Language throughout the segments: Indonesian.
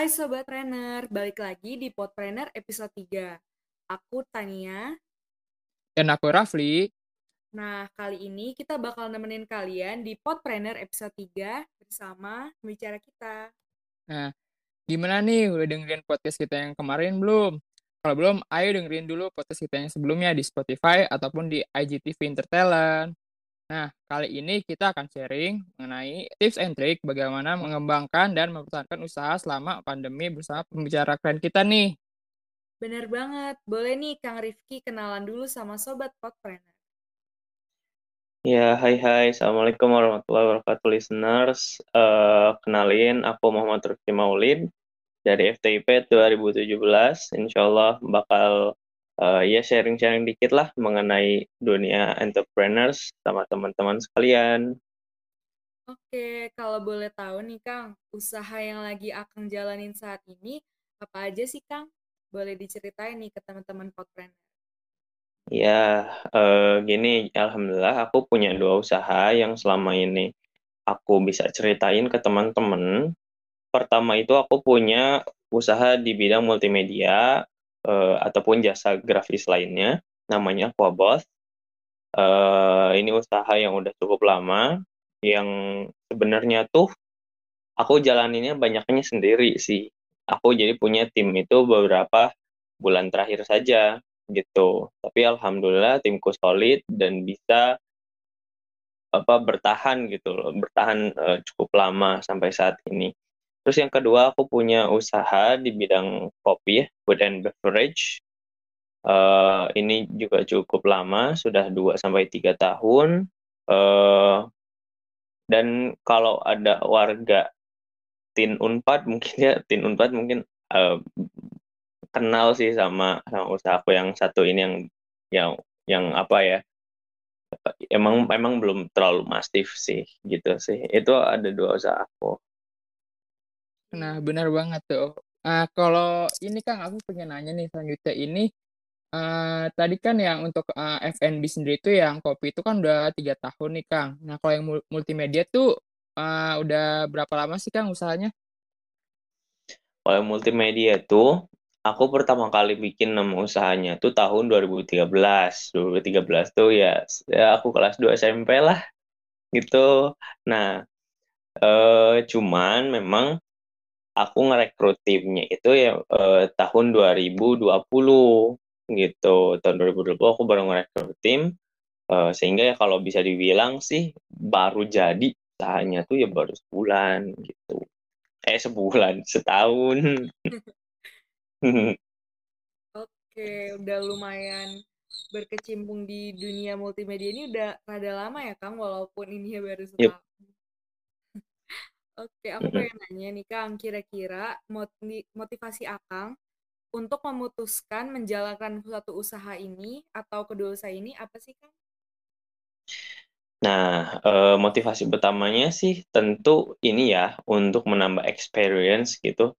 Hai Sobat Trainer, balik lagi di Podpreneur episode 3. Aku Tania. Dan aku Rafli. Nah, kali ini kita bakal nemenin kalian di Podpreneur episode 3 bersama pembicara kita. Nah, gimana nih? Udah dengerin podcast kita yang kemarin belum? Kalau belum, ayo dengerin dulu podcast kita yang sebelumnya di Spotify ataupun di IGTV Entertainment. Nah, kali ini kita akan sharing mengenai tips and trick bagaimana mengembangkan dan mempertahankan usaha selama pandemi bersama pembicara keren kita nih. Bener banget. Boleh nih Kang Rifki kenalan dulu sama Sobat Podpreneur. Ya, hai hai. Assalamualaikum warahmatullahi wabarakatuh listeners. Uh, kenalin, aku Muhammad Rifki Maulid dari FTIP 2017. Insya Allah bakal uh, ya sharing-sharing dikit lah mengenai dunia entrepreneurs sama teman-teman sekalian. Oke, kalau boleh tahu nih Kang, usaha yang lagi Akang jalanin saat ini apa aja sih Kang? Boleh diceritain nih ke teman-teman podpreneur. Ya, uh, gini, alhamdulillah aku punya dua usaha yang selama ini aku bisa ceritain ke teman-teman. Pertama itu aku punya usaha di bidang multimedia uh, ataupun jasa grafis lainnya namanya Aquaboth. Uh, ini usaha yang udah cukup lama yang sebenarnya tuh aku jalaninnya banyaknya sendiri sih. Aku jadi punya tim itu beberapa bulan terakhir saja gitu. Tapi alhamdulillah timku solid dan bisa apa bertahan gitu loh, bertahan uh, cukup lama sampai saat ini. Terus yang kedua aku punya usaha di bidang kopi, food and beverage. Uh, ini juga cukup lama, sudah 2 sampai tiga tahun. Uh, dan kalau ada warga Tin Unpad mungkin ya Tin Unpad mungkin uh, kenal sih sama sama usahaku yang satu ini yang yang yang apa ya emang emang belum terlalu masif sih gitu sih itu ada dua usaha aku Nah, benar banget tuh. Uh, kalau ini Kang, aku pengen nanya nih selanjutnya ini, uh, tadi kan yang untuk uh, F&B sendiri itu yang kopi itu kan udah tiga tahun nih Kang. Nah, kalau yang multimedia tuh uh, udah berapa lama sih Kang usahanya? Kalau multimedia tuh, aku pertama kali bikin nama usahanya tuh tahun 2013. 2013 tuh ya, ya aku kelas 2 SMP lah, gitu. Nah, uh, cuman memang aku ngerekrut timnya itu ya eh, tahun 2020 gitu. Tahun 2020 aku baru ngerekrut tim eh, sehingga ya kalau bisa dibilang sih baru jadi usahanya tuh ya baru sebulan gitu. Eh sebulan, setahun. Oke, udah lumayan berkecimpung di dunia multimedia ini udah rada lama ya Kang, walaupun ini ya baru setahun. Yep. Oke, aku pengen nanya nih Kang, kira-kira motivasi Akang untuk memutuskan menjalankan suatu usaha ini atau kedua usaha ini apa sih Kang? Nah, eh, motivasi pertamanya sih tentu ini ya untuk menambah experience gitu,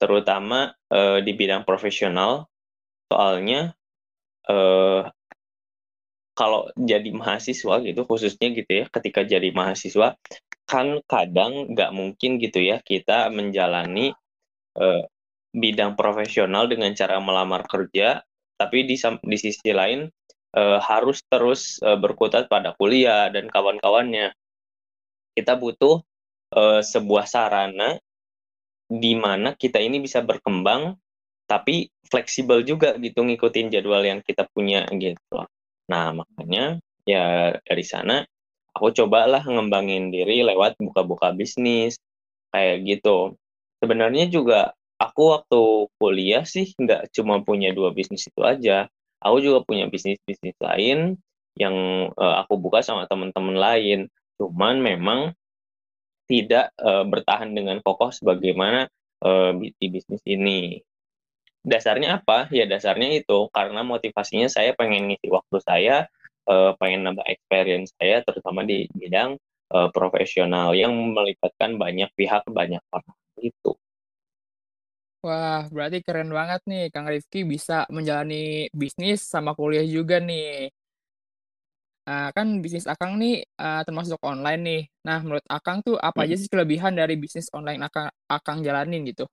terutama eh, di bidang profesional. Soalnya eh, kalau jadi mahasiswa gitu khususnya gitu ya, ketika jadi mahasiswa kan kadang nggak mungkin gitu ya kita menjalani uh, bidang profesional dengan cara melamar kerja, tapi di, di sisi lain uh, harus terus uh, berkutat pada kuliah dan kawan-kawannya. Kita butuh uh, sebuah sarana di mana kita ini bisa berkembang, tapi fleksibel juga gitu ngikutin jadwal yang kita punya gitu. Nah makanya ya dari sana aku cobalah ngembangin diri lewat buka-buka bisnis kayak gitu. Sebenarnya juga aku waktu kuliah sih nggak cuma punya dua bisnis itu aja. Aku juga punya bisnis-bisnis lain yang uh, aku buka sama teman-teman lain. Cuman memang tidak uh, bertahan dengan kokoh sebagaimana uh, di bisnis ini. Dasarnya apa? Ya dasarnya itu karena motivasinya saya pengen ngisi waktu saya uh, pengen nambah experience saya terutama di bidang uh, profesional yang melibatkan banyak pihak banyak orang itu. Wah, berarti keren banget nih Kang Rifki bisa menjalani bisnis sama kuliah juga nih. Uh, kan bisnis Akang nih uh, termasuk online nih. Nah, menurut Akang tuh apa hmm. aja sih kelebihan dari bisnis online Akang, Akang jalanin gitu?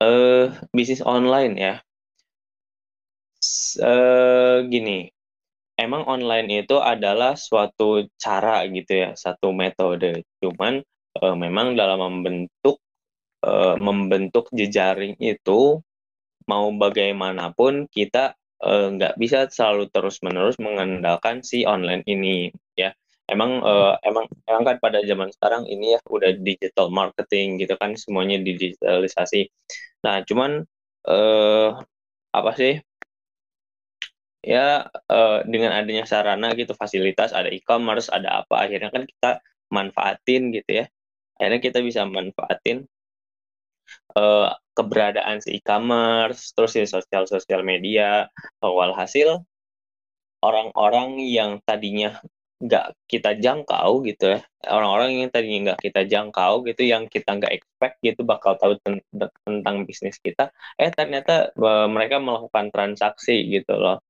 Eh, bisnis online ya. Uh, gini, emang online itu adalah suatu cara gitu ya, satu metode. Cuman uh, memang dalam membentuk uh, membentuk jejaring itu mau bagaimanapun kita nggak uh, bisa selalu terus menerus mengandalkan si online ini ya emang uh, emang emang kan pada zaman sekarang ini ya udah digital marketing gitu kan semuanya digitalisasi nah cuman apa sih ya uh, dengan adanya sarana gitu fasilitas ada e-commerce ada apa akhirnya kan kita manfaatin gitu ya. Akhirnya kita bisa manfaatin uh, keberadaan si e-commerce terus di sosial sosial media hasil orang-orang yang tadinya nggak kita jangkau gitu ya. Orang-orang yang tadinya nggak kita jangkau gitu yang kita nggak expect gitu bakal tahu ten tentang bisnis kita eh ternyata mereka melakukan transaksi gitu loh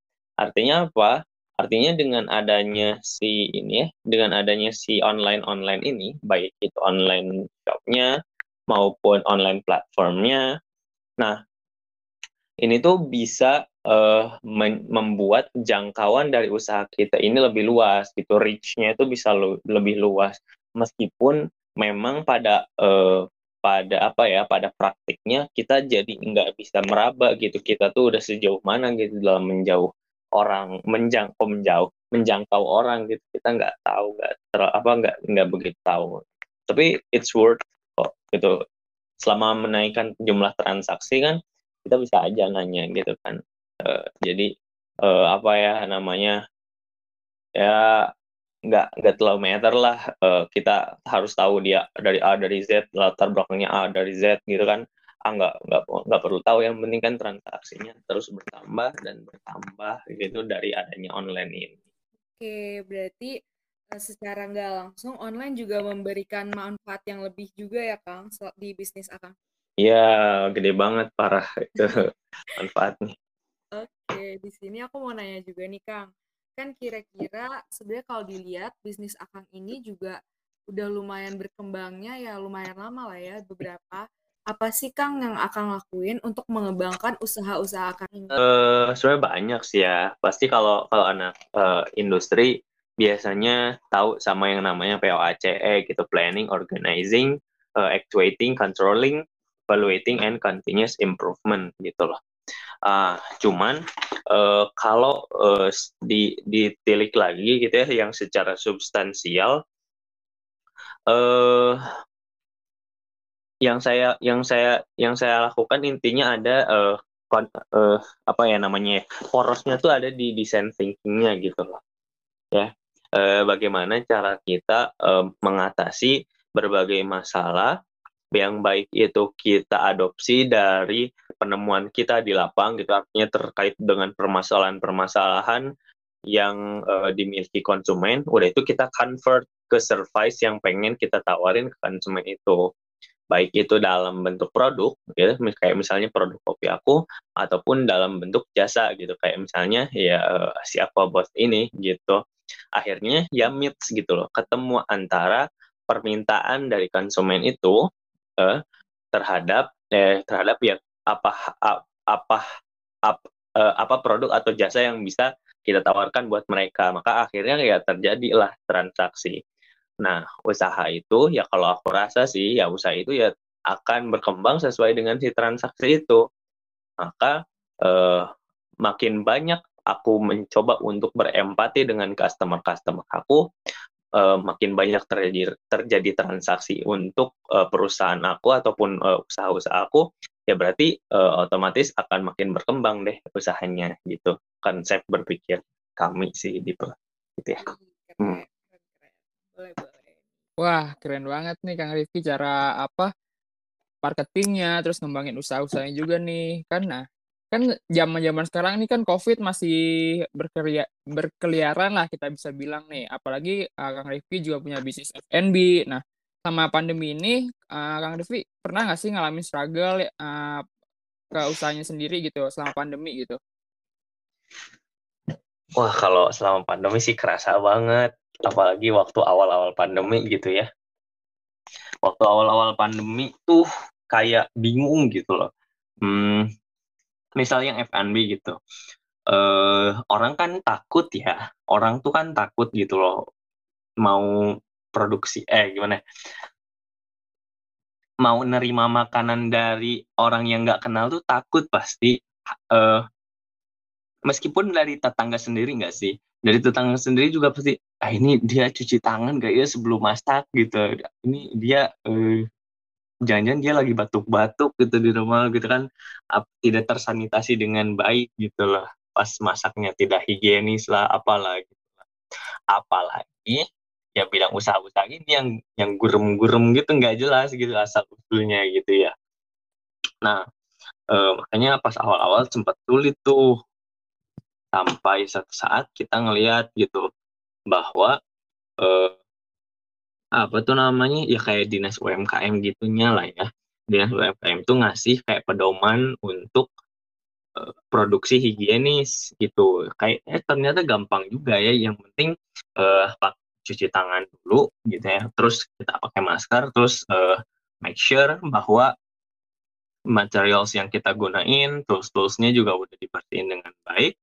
artinya apa? Artinya dengan adanya si ini ya dengan adanya si online online ini baik itu online shopnya maupun online platformnya nah ini tuh bisa uh, membuat jangkauan dari usaha kita ini lebih luas gitu reach-nya itu bisa lu lebih luas. Meskipun memang pada uh, pada apa ya pada praktiknya kita jadi nggak bisa meraba gitu kita tuh udah sejauh mana gitu dalam menjauh orang menjangkau menjauh menjangkau orang gitu. Kita nggak tahu nggak apa nggak nggak begitu tahu. Tapi it's worth kok gitu. Selama menaikkan jumlah transaksi kan kita bisa aja nanya gitu kan. Uh, jadi uh, apa ya namanya ya nggak nggak terlalu meter lah. Uh, kita harus tahu dia dari A dari Z latar belakangnya A dari Z gitu kan ah nggak nggak nggak perlu tahu yang penting kan transaksinya terus bertambah dan bertambah gitu dari adanya online ini. Oke berarti secara nggak langsung online juga memberikan manfaat yang lebih juga ya Kang di bisnis Akang. Iya, gede banget parah itu manfaatnya. Oke, di sini aku mau nanya juga nih Kang. Kan kira-kira sebenarnya kalau dilihat bisnis Akang ini juga udah lumayan berkembangnya ya lumayan lama lah ya beberapa. Apa sih Kang yang Akang lakuin untuk mengembangkan usaha-usaha Akang ini? Uh, sebenarnya banyak sih ya. Pasti kalau kalau anak uh, industri biasanya tahu sama yang namanya POACE gitu, planning, organizing, uh, actuating, controlling, evaluating and continuous improvement gitu loh. Uh, cuman uh, kalau uh, di ditilik lagi gitu ya yang secara substansial uh, yang saya yang saya yang saya lakukan intinya ada uh, kon, uh, apa ya namanya ya, porosnya tuh ada di design thinkingnya gitu loh. Ya uh, bagaimana cara kita uh, mengatasi berbagai masalah yang baik itu kita adopsi dari penemuan kita di lapang gitu. Artinya terkait dengan permasalahan-permasalahan yang uh, dimiliki konsumen udah itu kita convert ke service yang pengen kita tawarin ke konsumen itu baik itu dalam bentuk produk ya kayak misalnya produk kopi aku ataupun dalam bentuk jasa gitu. Kayak misalnya ya uh, si Aquabot ini gitu. Akhirnya ya meets gitu loh. Ketemu antara permintaan dari konsumen itu uh, terhadap eh, terhadap ya apa apa apa, uh, apa produk atau jasa yang bisa kita tawarkan buat mereka. Maka akhirnya ya terjadilah transaksi nah usaha itu ya kalau aku rasa sih ya usaha itu ya akan berkembang sesuai dengan si transaksi itu. Maka uh, makin banyak aku mencoba untuk berempati dengan customer-customer aku uh, makin banyak terjadi terjadi transaksi untuk uh, perusahaan aku ataupun uh, usaha-usaha aku ya berarti uh, otomatis akan makin berkembang deh usahanya gitu. Konsep berpikir kami sih di gitu ya. Hmm. Wah keren banget nih Kang Rifki cara apa marketingnya terus ngembangin usaha-usahanya juga nih kan nah kan zaman-zaman sekarang ini kan COVID masih berkelia berkeliaran lah kita bisa bilang nih. Apalagi uh, Kang Rifki juga punya bisnis F&B. Nah, sama pandemi ini, uh, Kang Rifki pernah nggak sih ngalamin struggle uh, ke usahanya sendiri gitu selama pandemi gitu? Wah, kalau selama pandemi sih kerasa banget. Apalagi waktu awal-awal pandemi gitu ya. Waktu awal-awal pandemi tuh kayak bingung gitu loh. Hmm, misalnya F&B gitu. Eh orang kan takut ya. Orang tuh kan takut gitu loh mau produksi eh gimana ya? mau nerima makanan dari orang yang nggak kenal tuh takut pasti uh, meskipun dari tetangga sendiri nggak sih dari tetangga sendiri juga pasti ah ini dia cuci tangan gak ya sebelum masak? Gitu. Ini dia uh, jangan-jangan dia lagi batuk-batuk gitu di rumah gitu kan. Tidak tersanitasi dengan baik gitu lah pas masaknya tidak higienis lah apalagi apalagi ya bilang usaha-usaha ini yang yang gurem-gurem gitu nggak jelas gitu asal usulnya gitu ya. Nah eh, makanya pas awal-awal sempat sulit tuh sampai satu saat kita ngelihat gitu bahwa eh, apa tuh namanya ya kayak dinas UMKM gitunya lah ya. Dinas UMKM tuh ngasih kayak pedoman untuk uh, produksi higienis gitu. Kayak eh ternyata gampang juga ya. Yang penting uh, cuci tangan dulu gitu ya. Terus kita pakai masker terus uh, make sure bahwa materials yang kita gunain tools-toolsnya juga udah dibersihin dengan baik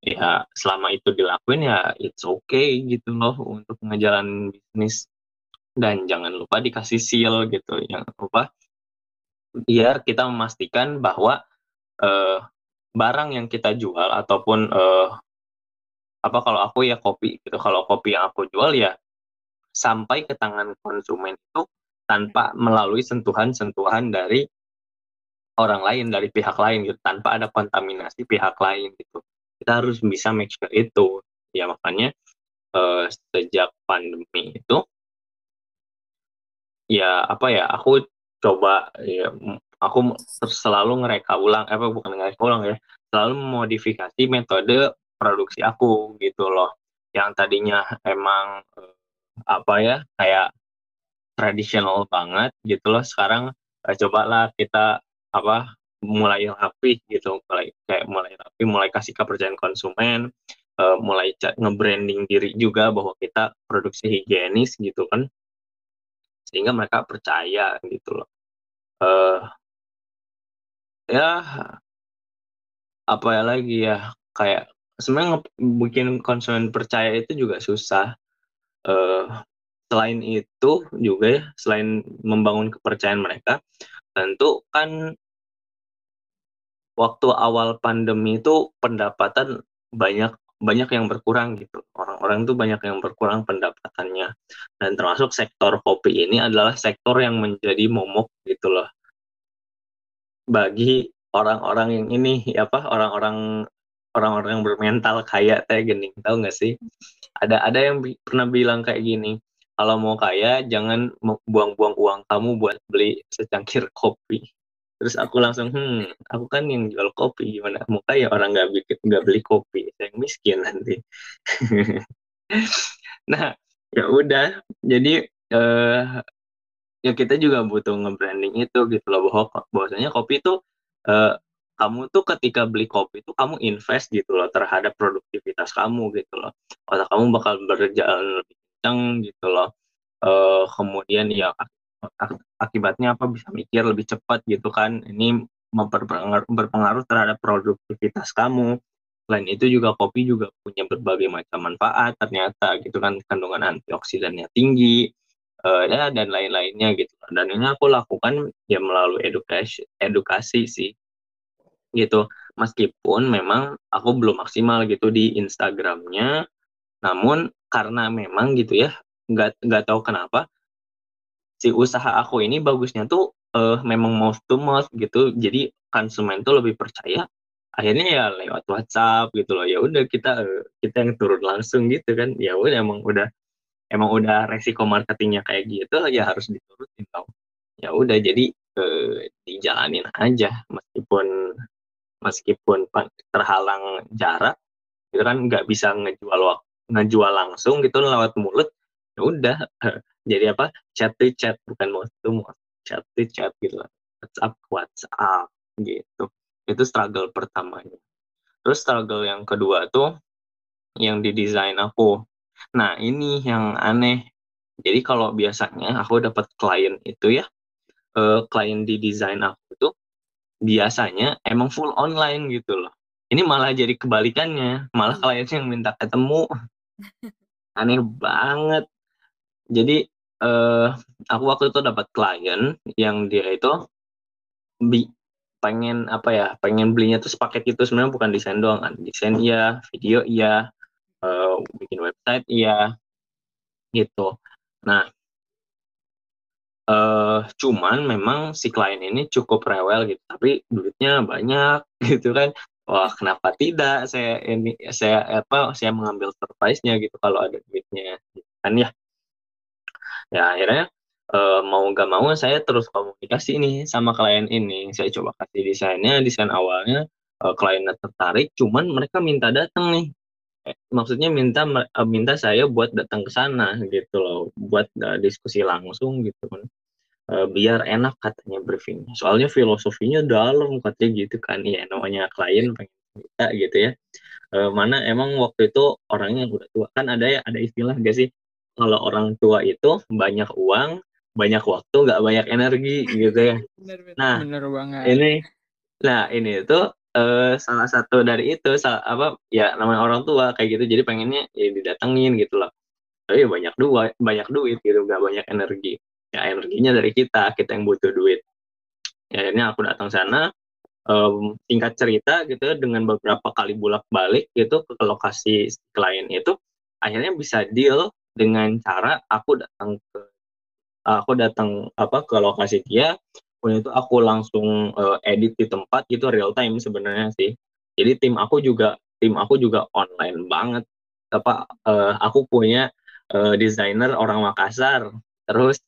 ya selama itu dilakuin ya it's okay gitu loh untuk ngejalan bisnis. Dan jangan lupa dikasih seal gitu yang lupa. Ya kita memastikan bahwa uh, barang yang kita jual ataupun uh, apa kalau aku ya kopi gitu. Kalau kopi yang aku jual ya sampai ke tangan konsumen itu tanpa melalui sentuhan-sentuhan dari orang lain dari pihak lain gitu. Tanpa ada kontaminasi pihak lain gitu kita harus bisa make sure itu. Ya makanya uh, sejak pandemi itu ya apa ya aku coba ya aku selalu ngereka ulang apa bukan ngereka ulang ya selalu memodifikasi metode produksi aku gitu loh. Yang tadinya emang eh, apa ya kayak tradisional banget gitu loh. Sekarang eh, cobalah kita apa mulai rapi gitu mulai kayak mulai rapi mulai kasih kepercayaan konsumen uh, mulai nge-branding diri juga bahwa kita produksi higienis gitu kan sehingga mereka percaya gitu loh uh, ya apa ya lagi ya kayak sebenarnya bikin konsumen percaya itu juga susah. Uh, selain itu juga ya, selain membangun kepercayaan mereka, tentu kan waktu awal pandemi itu pendapatan banyak banyak yang berkurang gitu. Orang-orang tuh banyak yang berkurang pendapatannya. Dan termasuk sektor kopi ini adalah sektor yang menjadi momok gitu loh. Bagi orang-orang yang ini apa orang-orang orang-orang yang bermental kaya kayak gini tahu nggak sih ada ada yang bi pernah bilang kayak gini kalau mau kaya jangan buang-buang uang kamu buat beli secangkir kopi terus aku langsung hmm aku kan yang jual kopi gimana? Mau kaya orang nggak bikin nggak beli kopi saya miskin nanti. Nah ya udah. Jadi uh, ya kita juga butuh nge-branding itu gitu loh bahwa bahwasanya kopi itu uh, kamu tuh ketika beli kopi itu kamu invest gitu loh terhadap produktivitas kamu gitu loh. Otak kamu bakal berjalan lebih kencang gitu loh. Uh, kemudian ya akibatnya apa bisa mikir lebih cepat gitu kan. Ini berpengaruh terhadap produktivitas kamu. Selain itu juga kopi juga punya berbagai macam manfaat ternyata gitu kan. Kandungan antioksidannya tinggi uh, dan lain-lainnya gitu. Dan ini aku lakukan ya melalui edukasi edukasi sih. Gitu. Meskipun memang aku belum maksimal gitu di Instagramnya namun karena memang gitu ya nggak nggak tahu kenapa si usaha aku ini bagusnya tuh uh, memang mouth to mouth gitu. Jadi konsumen tuh lebih percaya akhirnya ya lewat WhatsApp gitu loh. Ya udah kita kita yang turun langsung gitu kan. Ya udah emang udah emang udah resiko marketingnya kayak gitu ya harus diturutin tau ya udah jadi uh, dijalanin aja. Meskipun meskipun terhalang jarak itu kan nggak bisa ngejual ngejual langsung gitu lewat mulut udah jadi apa chat to chat bukan mau to chat to chat gitu WhatsApp WhatsApp gitu itu struggle pertamanya terus struggle yang kedua tuh yang di desain aku nah ini yang aneh jadi kalau biasanya aku dapat klien itu ya uh, klien di desain aku tuh biasanya emang full online gitu loh. Ini malah jadi kebalikannya, malah hmm. kliennya yang minta ketemu. Aneh banget. Jadi uh, aku waktu itu dapat klien yang dia itu bi pengen apa ya pengen belinya tuh sepaket itu sebenarnya bukan desain doang kan desain iya video iya uh, bikin website iya gitu. Nah uh, cuman memang si klien ini cukup rewel gitu tapi duitnya banyak gitu kan. Wah kenapa tidak saya ini saya apa saya mengambil surprise-nya gitu kalau ada duitnya kan ya ya akhirnya uh, mau gak mau saya terus komunikasi nih sama klien ini. Saya coba kasih desainnya desain awalnya uh, kliennya tertarik cuman mereka minta datang nih. Eh, maksudnya minta minta saya buat datang ke sana gitu loh buat uh, diskusi langsung gitu kan. Uh, biar enak katanya briefingnya. Soalnya filosofinya dalam katanya gitu kan. Ya namanya klien pengen minta gitu ya. Uh, mana emang waktu itu orangnya udah tua. Kan ada ya ada istilah gak sih kalau orang tua itu banyak uang banyak waktu nggak banyak energi gitu ya. Bener, bener. nah bener banget. ini nah ini itu uh, salah satu dari itu salah, apa ya namanya orang tua kayak gitu. Jadi pengennya ya didatengin gitu loh. Tapi banyak duit banyak duit gitu nggak banyak energi. Ya energinya dari kita kita yang butuh duit. Ya akhirnya aku datang sana um, singkat cerita gitu dengan beberapa kali bolak balik gitu ke lokasi klien itu akhirnya bisa deal dengan cara aku datang ke aku datang apa ke lokasi dia kemudian itu aku langsung uh, edit di tempat itu real time sebenarnya sih. Jadi tim aku juga tim aku juga online banget. Apa uh, aku punya uh, desainer orang Makassar terus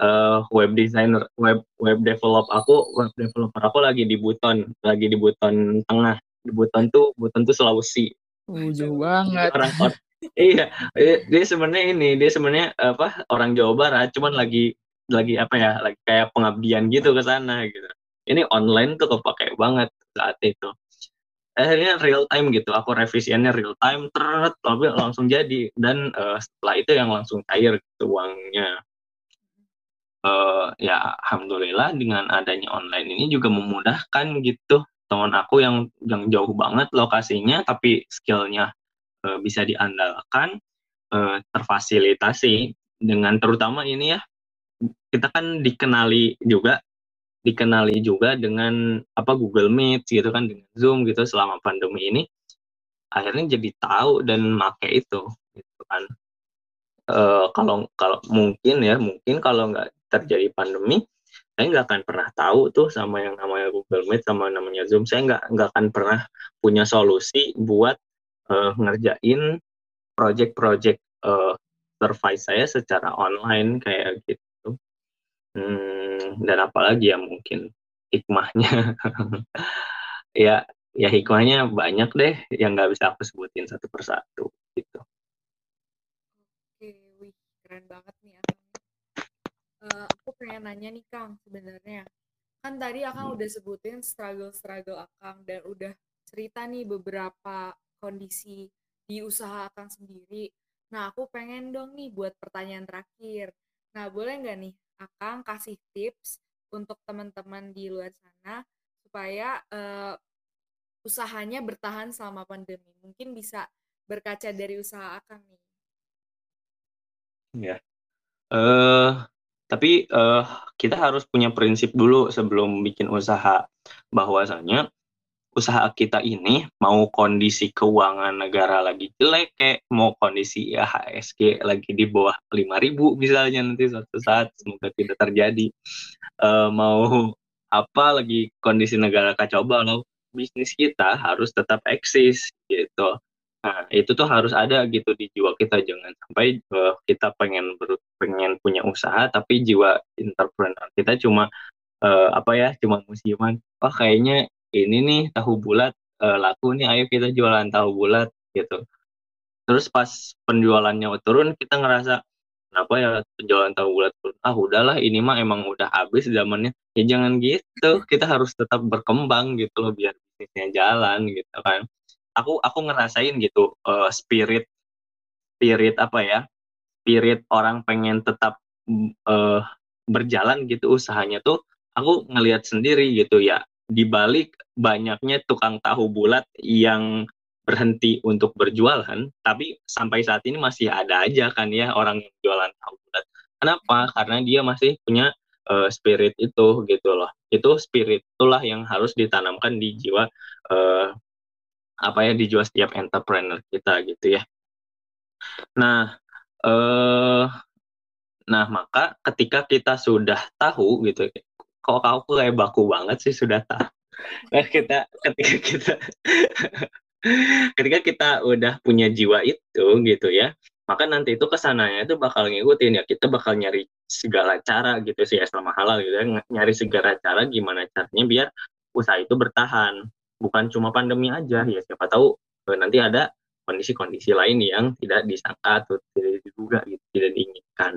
uh, web designer web web develop aku web developer aku lagi di Buton lagi di Buton tengah di Buton tuh Buton tuh Sulawesi. Jauh banget. Orang, orang iya dia sebenarnya ini dia sebenarnya apa orang Jawa Barat cuman lagi lagi apa ya lagi kayak pengabdian gitu ke sana gitu. Ini online tuh kepake banget saat itu. Akhirnya real time gitu aku revisiannya real time teret tapi langsung jadi. Dan uh, setelah itu yang langsung cair gitu uangnya. Uh, ya alhamdulillah dengan adanya online ini juga memudahkan gitu. Teman aku yang yang jauh banget lokasinya tapi skillnya uh, bisa diandalkan uh, terfasilitasi dengan terutama ini ya kita kan dikenali juga dikenali juga dengan apa Google Meet gitu kan dengan Zoom gitu selama pandemi ini akhirnya jadi tahu dan make itu gitu kan. Uh, kalau kalau mungkin ya mungkin kalau nggak terjadi pandemi saya nggak akan pernah tahu tuh sama yang namanya Google Meet sama namanya Zoom. Saya nggak nggak akan pernah punya solusi buat uh, ngerjain project-project uh, service saya secara online kayak gitu. Hmm, dan apalagi ya mungkin hikmahnya. ya, ya hikmahnya banyak deh yang nggak bisa aku sebutin satu persatu gitu. Oke, wih keren banget nih Akang. Uh, aku pengen nanya nih Kang sebenarnya kan tadi Akang hmm. udah sebutin struggle-struggle Akang dan udah cerita nih beberapa kondisi di usaha Akang sendiri. Nah, aku pengen dong nih buat pertanyaan terakhir. Nah, boleh nggak nih Akang kasih tips untuk teman-teman di luar sana supaya uh, usahanya bertahan selama pandemi? Mungkin bisa berkaca dari usaha Akang nih. Ya. Uh, tapi uh, kita harus punya prinsip dulu sebelum bikin usaha bahwasanya usaha kita ini mau kondisi keuangan negara lagi jelek kayak mau kondisi ya HSG lagi di bawah 5000 misalnya nanti suatu saat semoga tidak terjadi. Uh, mau apa lagi kondisi negara kacau balau bisnis kita harus tetap eksis gitu. Nah itu tuh harus ada gitu di jiwa kita jangan sampai uh, kita pengen ber, pengen punya usaha tapi jiwa entrepreneur kita cuma uh, apa ya cuma musiman. Wah kayaknya ini nih tahu bulat uh, laku nih ayo kita jualan tahu bulat gitu. Terus pas penjualannya turun kita ngerasa kenapa ya penjualan tahu bulat turun? Ah udahlah ini mah emang udah habis zamannya. Ya jangan gitu kita harus tetap berkembang gitu loh biar bisnisnya jalan gitu kan. Aku aku ngerasain gitu uh, spirit spirit apa ya spirit orang pengen tetap uh, berjalan gitu usahanya tuh aku ngelihat sendiri gitu ya di balik banyaknya tukang tahu bulat yang berhenti untuk berjualan, tapi sampai saat ini masih ada aja kan ya orang yang jualan tahu bulat. Kenapa? Karena dia masih punya uh, spirit itu gitu loh. Itu spirit itulah yang harus ditanamkan di jiwa uh, apa ya di jiwa setiap entrepreneur kita gitu ya. Nah, uh, nah maka ketika kita sudah tahu gitu, kok aku kayak baku banget sih sudah tahu. Nah, kita ketika kita ketika kita udah punya jiwa itu gitu ya maka nanti itu ke sananya itu bakal ngikutin ya. Kita bakal nyari segala cara gitu sih selama halal gitu ya. Nyari segala cara gimana caranya biar usaha itu bertahan. Bukan cuma pandemi aja ya siapa tahu eh, nanti ada kondisi-kondisi lain yang tidak disangka atau tidak diduga gitu tidak diinginkan.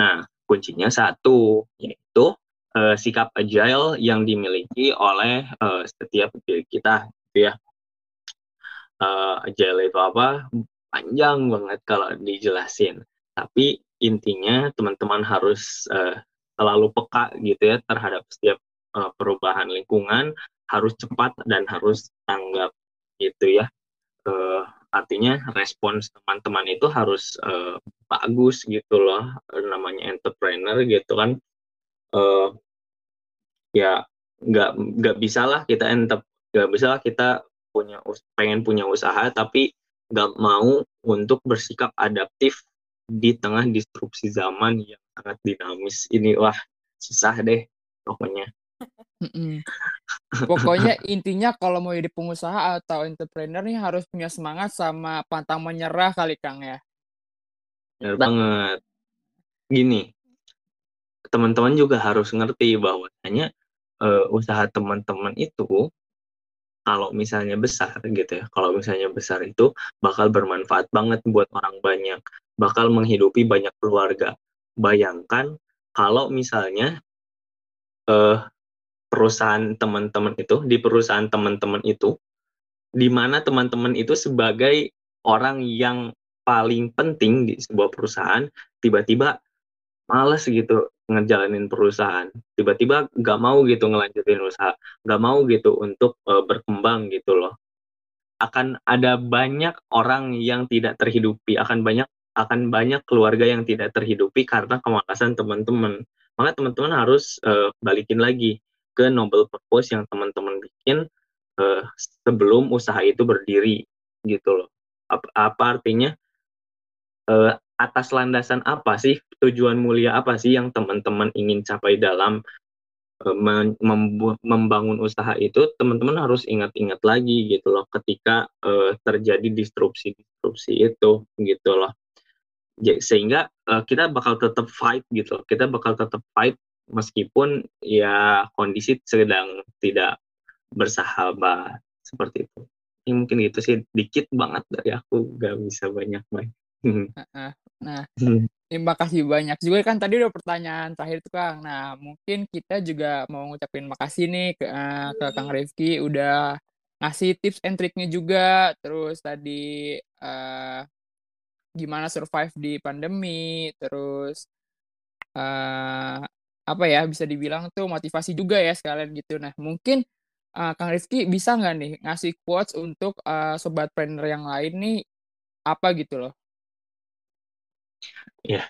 Nah kuncinya satu yaitu uh, sikap agile yang dimiliki oleh uh, setiap diri kita gitu ya uh, agile itu apa panjang banget kalau dijelasin. Tapi intinya teman-teman harus uh, selalu peka gitu ya terhadap setiap uh, perubahan lingkungan, harus cepat dan harus tanggap gitu ya. Uh, artinya respons teman-teman itu harus uh, bagus gitu loh, namanya entrepreneur gitu kan. Uh, ya nggak nggak bisa lah kita enter nggak bisa lah kita punya pengen punya usaha tapi nggak mau untuk bersikap adaptif di tengah disrupsi zaman yang sangat dinamis. Ini wah susah deh pokoknya. Pokoknya intinya kalau mau jadi pengusaha atau entrepreneur nih harus punya semangat sama pantang menyerah kali Kang ya. Benar banget. Gini teman-teman juga harus ngerti bahwasanya uh, usaha teman-teman itu kalau misalnya besar gitu ya, kalau misalnya besar itu bakal bermanfaat banget buat orang banyak, bakal menghidupi banyak keluarga. Bayangkan kalau misalnya uh, perusahaan teman-teman itu di perusahaan teman-teman itu di mana teman-teman itu sebagai orang yang paling penting di sebuah perusahaan tiba-tiba males gitu ngejalanin perusahaan. Tiba-tiba nggak mau gitu ngelanjutin usaha nggak mau gitu untuk uh, berkembang gitu loh. Akan ada banyak orang yang tidak terhidupi akan banyak akan banyak keluarga yang tidak terhidupi karena kemalasan teman-teman. Maka teman-teman harus uh, balikin lagi ke noble purpose yang teman-teman bikin uh, sebelum usaha itu berdiri gitu loh. Apa, apa artinya? Uh, atas landasan apa sih tujuan mulia apa sih yang teman-teman ingin capai dalam uh, membangun usaha itu teman-teman harus ingat-ingat lagi gitu loh ketika uh, terjadi disrupsi-disrupsi itu gitu loh sehingga uh, kita bakal tetap fight gitu loh. kita bakal tetap fight meskipun ya kondisi sedang tidak bersahabat seperti itu ini mungkin itu sih dikit banget dari aku gak bisa banyak banyak Nah, hmm. Terima kasih banyak juga kan tadi udah pertanyaan terakhir tuh Kang. Nah, mungkin kita juga mau ngucapin makasih nih ke, uh, ke Kang Rifki udah ngasih tips and triknya juga. Terus tadi uh, gimana survive di pandemi, terus uh, apa ya bisa dibilang tuh motivasi juga ya sekalian gitu. Nah, mungkin uh, Kang Rifki bisa nggak nih ngasih quotes untuk uh, sobat trainer yang lain nih apa gitu loh? Ya,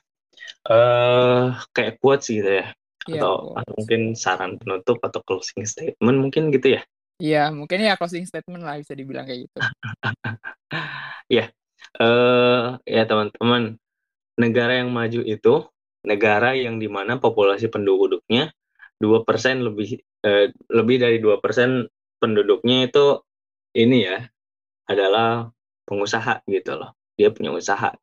uh, kayak quotes gitu ya, yeah, atau atau mungkin saran penutup atau closing statement mungkin gitu ya? Iya, mungkin ya closing statement lah bisa dibilang kayak gitu. Ya, uh, ya teman-teman, negara yang maju itu negara yang di mana populasi penduduknya dua persen lebih uh, lebih dari dua persen penduduknya itu ini ya adalah pengusaha gitu loh. Dia punya usaha.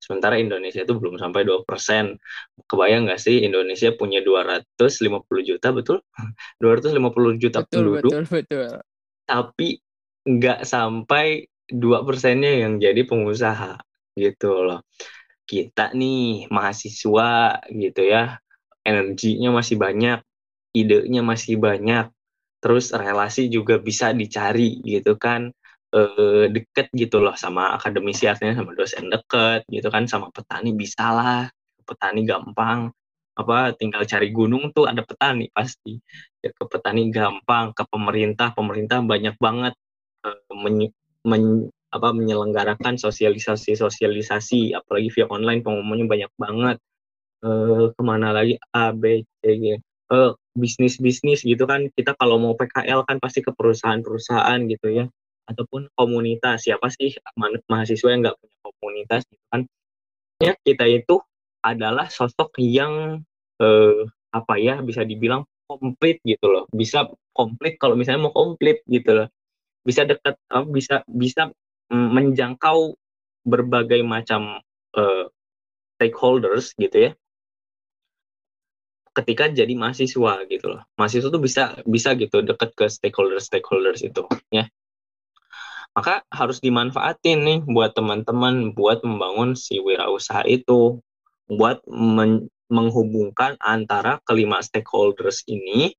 Sementara Indonesia itu belum sampai 2%. Kebayang nggak sih Indonesia punya 250 juta, betul? 250 juta betul, penduduk. Betul, betul. Tapi nggak sampai 2 persennya yang jadi pengusaha gitu loh. Kita nih mahasiswa gitu ya, energinya masih banyak, idenya masih banyak, terus relasi juga bisa dicari gitu kan uh, deket gitu loh sama akademisi artinya sama dosen deket gitu kan sama petani bisa lah. Petani gampang. Apa tinggal cari gunung tuh ada petani pasti. Ya, ke petani gampang ke pemerintah pemerintah banyak banget uh, men, men, apa menyelenggarakan sosialisasi sosialisasi. Apalagi via online pengumumannya banyak banget. Uh, ke mana lagi? A B C G bisnis bisnis gitu kan. Kita kalau mau PKL kan pasti ke perusahaan-perusahaan gitu ya ataupun komunitas. Siapa sih mahasiswa yang nggak punya komunitas gitu kan? Ya kita itu adalah sosok yang eh, apa ya bisa dibilang komplit gitu loh. Bisa komplit kalau misalnya mau komplit gitu loh. Bisa dekat uh, bisa bisa menjangkau berbagai macam uh, stakeholders gitu ya. Ketika jadi mahasiswa gitu loh. Mahasiswa tuh bisa bisa gitu dekat ke stakeholders stakeholders itu ya maka harus dimanfaatin nih buat teman-teman buat membangun si wirausaha itu buat men menghubungkan antara kelima stakeholders ini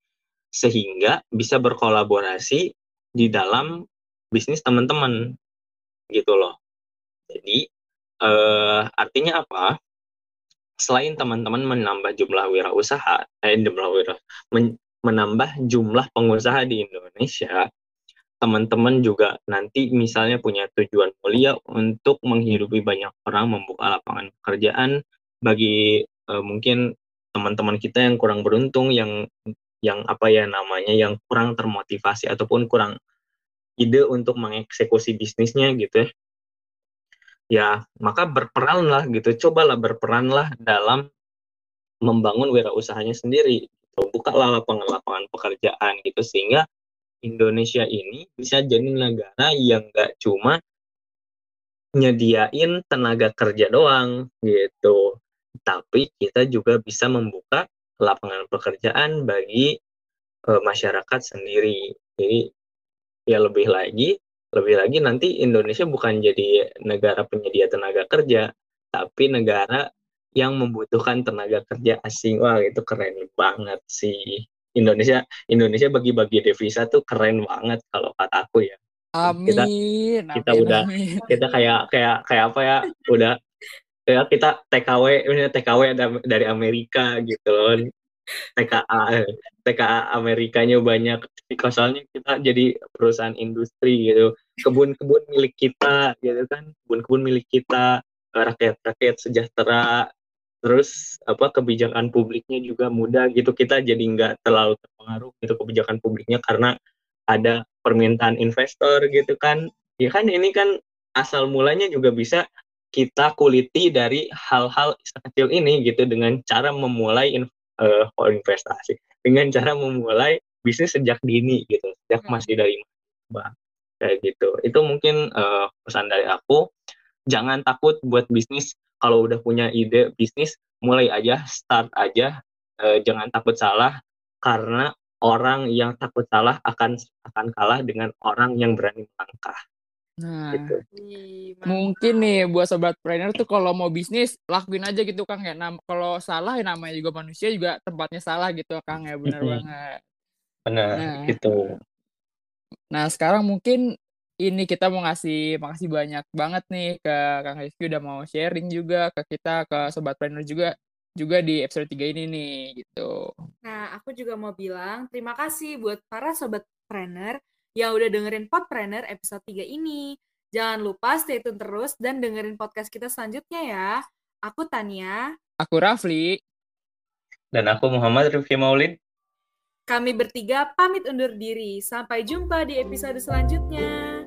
sehingga bisa berkolaborasi di dalam bisnis teman-teman gitu loh. Jadi eh, artinya apa? Selain teman-teman menambah jumlah wirausaha, eh jumlah wira, men, menambah jumlah pengusaha di Indonesia, teman-teman juga nanti misalnya punya tujuan mulia untuk menghidupi banyak orang, membuka lapangan pekerjaan bagi uh, mungkin teman-teman kita yang kurang beruntung, yang yang apa ya namanya, yang kurang termotivasi ataupun kurang ide untuk mengeksekusi bisnisnya gitu ya. Ya, maka berperanlah gitu, cobalah berperanlah dalam membangun wirausahanya sendiri. Gitu. Bukalah lapangan-lapangan pekerjaan gitu sehingga Indonesia ini bisa jadi negara yang gak cuma nyediain tenaga kerja doang gitu, tapi kita juga bisa membuka lapangan pekerjaan bagi e, masyarakat sendiri. Jadi ya lebih lagi, lebih lagi nanti Indonesia bukan jadi negara penyedia tenaga kerja, tapi negara yang membutuhkan tenaga kerja asing. Wah, itu keren banget sih. Indonesia Indonesia bagi-bagi devisa tuh keren banget kalau kata aku ya. Amin. Kita, kita amin, udah amin. kita kayak kayak kayak apa ya? Udah ya kita TKW ini TKW dari Amerika gitu loh. TKA TKA Amerikanya banyak soalnya kita jadi perusahaan industri gitu kebun-kebun milik kita gitu kan kebun-kebun milik kita rakyat-rakyat sejahtera terus apa kebijakan publiknya juga mudah gitu. Kita jadi nggak terlalu terpengaruh gitu kebijakan publiknya karena ada permintaan investor gitu kan. Ya kan ini kan asal mulanya juga bisa kita kuliti dari hal-hal kecil ini gitu dengan cara memulai in, uh, investasi. Dengan cara memulai bisnis sejak dini gitu sejak hmm. masih dari bah kayak gitu. Itu mungkin uh, pesan dari aku. Jangan takut buat bisnis kalau udah punya ide bisnis mulai aja start aja e, jangan takut salah karena orang yang takut salah akan akan kalah dengan orang yang berani melangkah Nah, gitu. mungkin nih buat sobat trainer tuh kalau mau bisnis lakuin aja gitu Kang ya. Nah, kalau salah ya namanya juga manusia juga tempatnya salah gitu Kang ya, benar banget. Benar, nah, gitu. Nah, sekarang mungkin ini kita mau ngasih makasih banyak banget nih ke Kang Rizky udah mau sharing juga ke kita ke sobat planner juga juga di episode 3 ini nih gitu. Nah, aku juga mau bilang terima kasih buat para sobat planner yang udah dengerin Podpreneur episode 3 ini. Jangan lupa stay tune terus dan dengerin podcast kita selanjutnya ya. Aku Tania. Aku Rafli. Dan aku Muhammad Rifki Maulid. Kami bertiga pamit undur diri. Sampai jumpa di episode selanjutnya.